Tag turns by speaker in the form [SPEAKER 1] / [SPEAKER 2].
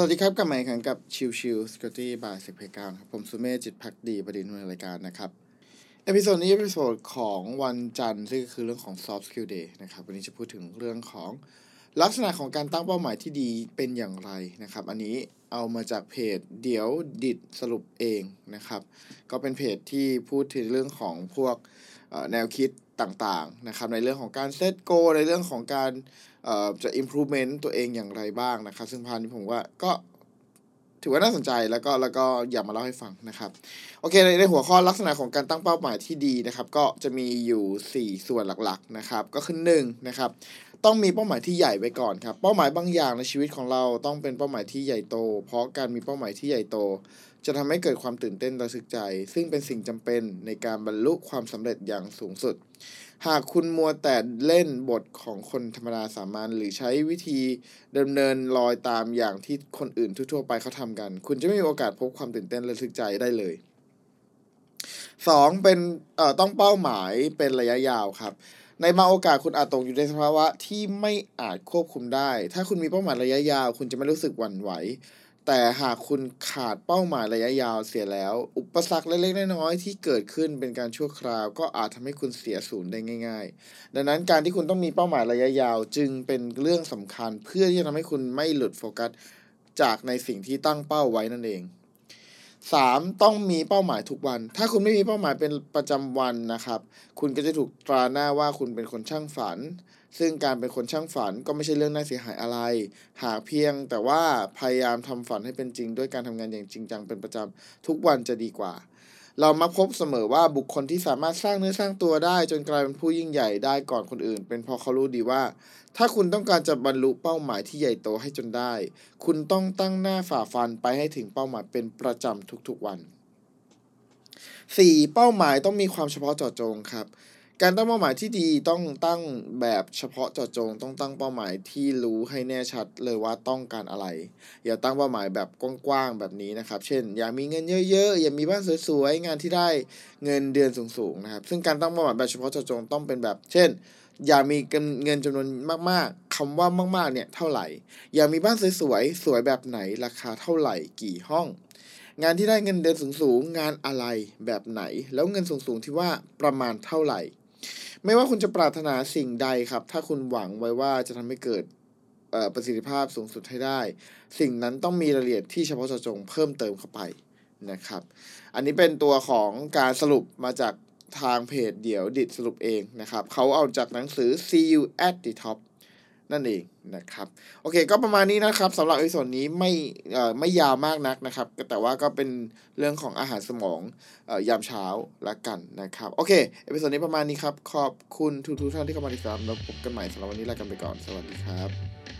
[SPEAKER 1] สวัสดีครับกลับมาอีกครั้งกับ Chill Chill Security by สิบเพกาครับผมสุเมธจิตภักดีประเด็นในรายการนะครับ episode นี้ episode ของวันจันทร์ซึ่งคือเรื่องของ soft skill day นะครับวันนี้จะพูดถึงเรื่องของลักษณะของการตั้งเป้าหมายที่ดีเป็นอย่างไรนะครับ อันนี้เอามาจากเพจเดี๋ยวดิดสรุปเองนะครับ ก็เป็นเพจที่พูดถึงเรื่องของพวก แนวคิดต่างๆนะครับในเรื่องของการ set goalในเรื่องของการจะ improvement ตัวเองอย่างไรบ้างนะครับ ซึ่งพาร์ทนี้ผมว่าก็ถือว่าน่าสนใจแล้วก็แล้วก็อยากมาเล่าให้ฟังนะครับ โอเคในในหัวข้อลักษณะของการตั้งเป้าหมายที่ดีนะครับ ก็จะมีอยู่ 4 ส่วนหลักๆนะครับ ก็คือ1นะครับ ต้องมีเป้าหมายที่ใหญ่ไว้ก่อนครับ เป้าหมายบางอย่างในชีวิตของเราต้องเป็นเป้าหมายที่ใหญ่โต เพราะการมีเป้าหมายที่ใหญ่โต จะทำให้เกิดความตื่นเต้นระทึกใจ ซึ่งเป็นสิ่งจำเป็นในการบรรลุความสำเร็จอย่างสูงสุด หากคุณมัวแต่เล่นบทของคนธรรมดาสามัญหรือใช้วิธีดำเนินรอยตามอย่างที่คนอื่นทั่วๆไปเขาทำกัน คุณจะไม่มีโอกาสพบความตื่นเต้นระทึกใจได้เลยสองเป็นเอ่อต้องเป้าหมายเป็นระยะยาวครับ ในบางโอกาสคุณอาจตกอยู่ในสภาวะที่ไม่อาจควบคุมได้ ถ้าคุณมีเป้าหมายระยะยาว คุณจะไม่รู้สึกหวั่นไหว แต่หากคุณขาดเป้าหมายระยะยาวเสียแล้ว อุปสรรคเล็กๆน้อยๆที่เกิดขึ้นเป็นการชั่วคราว ก็อาจทำให้คุณเสียศูนย์ได้ง่าย ๆ ดังนั้นการที่คุณต้องมีเป้าหมายระยะยาวจึงเป็นเรื่องสำคัญ เพื่อที่จะทำให้คุณไม่หลุดโฟกัสจากในสิ่งที่ตั้งเป้าไว้นั่นเอง สามต้องมีเป้าหมายทุกวัน ถ้าคุณไม่มีเป้าหมายเป็นประจำวันนะครับ คุณก็จะถูกตราหน้าว่าคุณเป็นคนช่างฝัน ซึ่งการเป็นคนช่างฝันก็ไม่ใช่เรื่องน่าเสียหายอะไร หากเพียงแต่ว่าพยายามทำฝันให้เป็นจริง ด้วยการทำงานอย่างจริงจังเป็นประจำทุกวันจะดีกว่า เรามักพบเสมอว่าบุคคลที่สามารถสร้างเนื้อสร้างตัวได้ จนกลายเป็นผู้ยิ่งใหญ่ได้ก่อนคนอื่น เป็นเพราะเขารู้ดีว่า ถ้าคุณต้องการจะบรรลุเป้าหมายที่ใหญ่โตให้จนได้ คุณต้องตั้งหน้าฝ่าฟันไปให้ถึงเป้าหมายเป็นประจำทุกๆวัน 4. เป้าหมายต้องมีความเฉพาะเจาะจงครับ การตั้งเป้าหมายที่ดีต้องตั้งแบบเฉพาะเจาะจง ต้องตั้งเป้าหมายที่รู้ให้แน่ชัดเลยว่าต้องการอะไร อย่าตั้งเป้าหมายแบบกว้างๆแบบนี้นะครับ เช่น อยากมีเงินเยอะๆอยากมีบ้านสวยๆงานที่ได้เงินเดือนสูงๆนะครับ ซึ่งการตั้งเป้าหมายแบบเฉพาะเจาะจงต้องเป็นแบบ เช่น อยากมีเงินจำนวนมากๆคำว่ามากๆเนี่ยเท่าไหร่ อยากมีบ้านสวยๆสวยแบบไหนราคาเท่าไหร่กี่ห้องงานที่ได้เงินเดือนสูงๆ งานอะไรแบบไหน แล้วเงินสูงๆ ที่ว่าประมาณเท่าไหร่ ไม่ว่าคุณจะปรารถนาสิ่งใดครับ ถ้าคุณหวังไว้ว่าจะทำให้เกิดประสิทธิภาพสูงสุดให้ได้ สิ่งนั้นต้องมีรายละเอียดที่เฉพาะเจาะจงเพิ่มเติมเข้าไปนะครับ อันนี้เป็นตัวของการสรุปมาจากทางเพจเดี๋ยวดิดสรุปเองนะครับเขาเอาจากหนังสือ See You at the Top นั่นเองนะครับ โอเค ก็ประมาณนี้นะครับสำหรับอีส่วนนี้ไม่เออไม่ยาวมากนักนะครับ แต่ว่าก็เป็นเรื่องของอาหารสมองออยามเช้าละกันนะครับ โอเค episode นี้ประมาณนี้ครับ ขอบคุณทุกทุกท่านที่เข้ามาติดตามแล้วพบกันใหม่สำหรับวันนี้ลากันไปก่อน สวัสดีครับ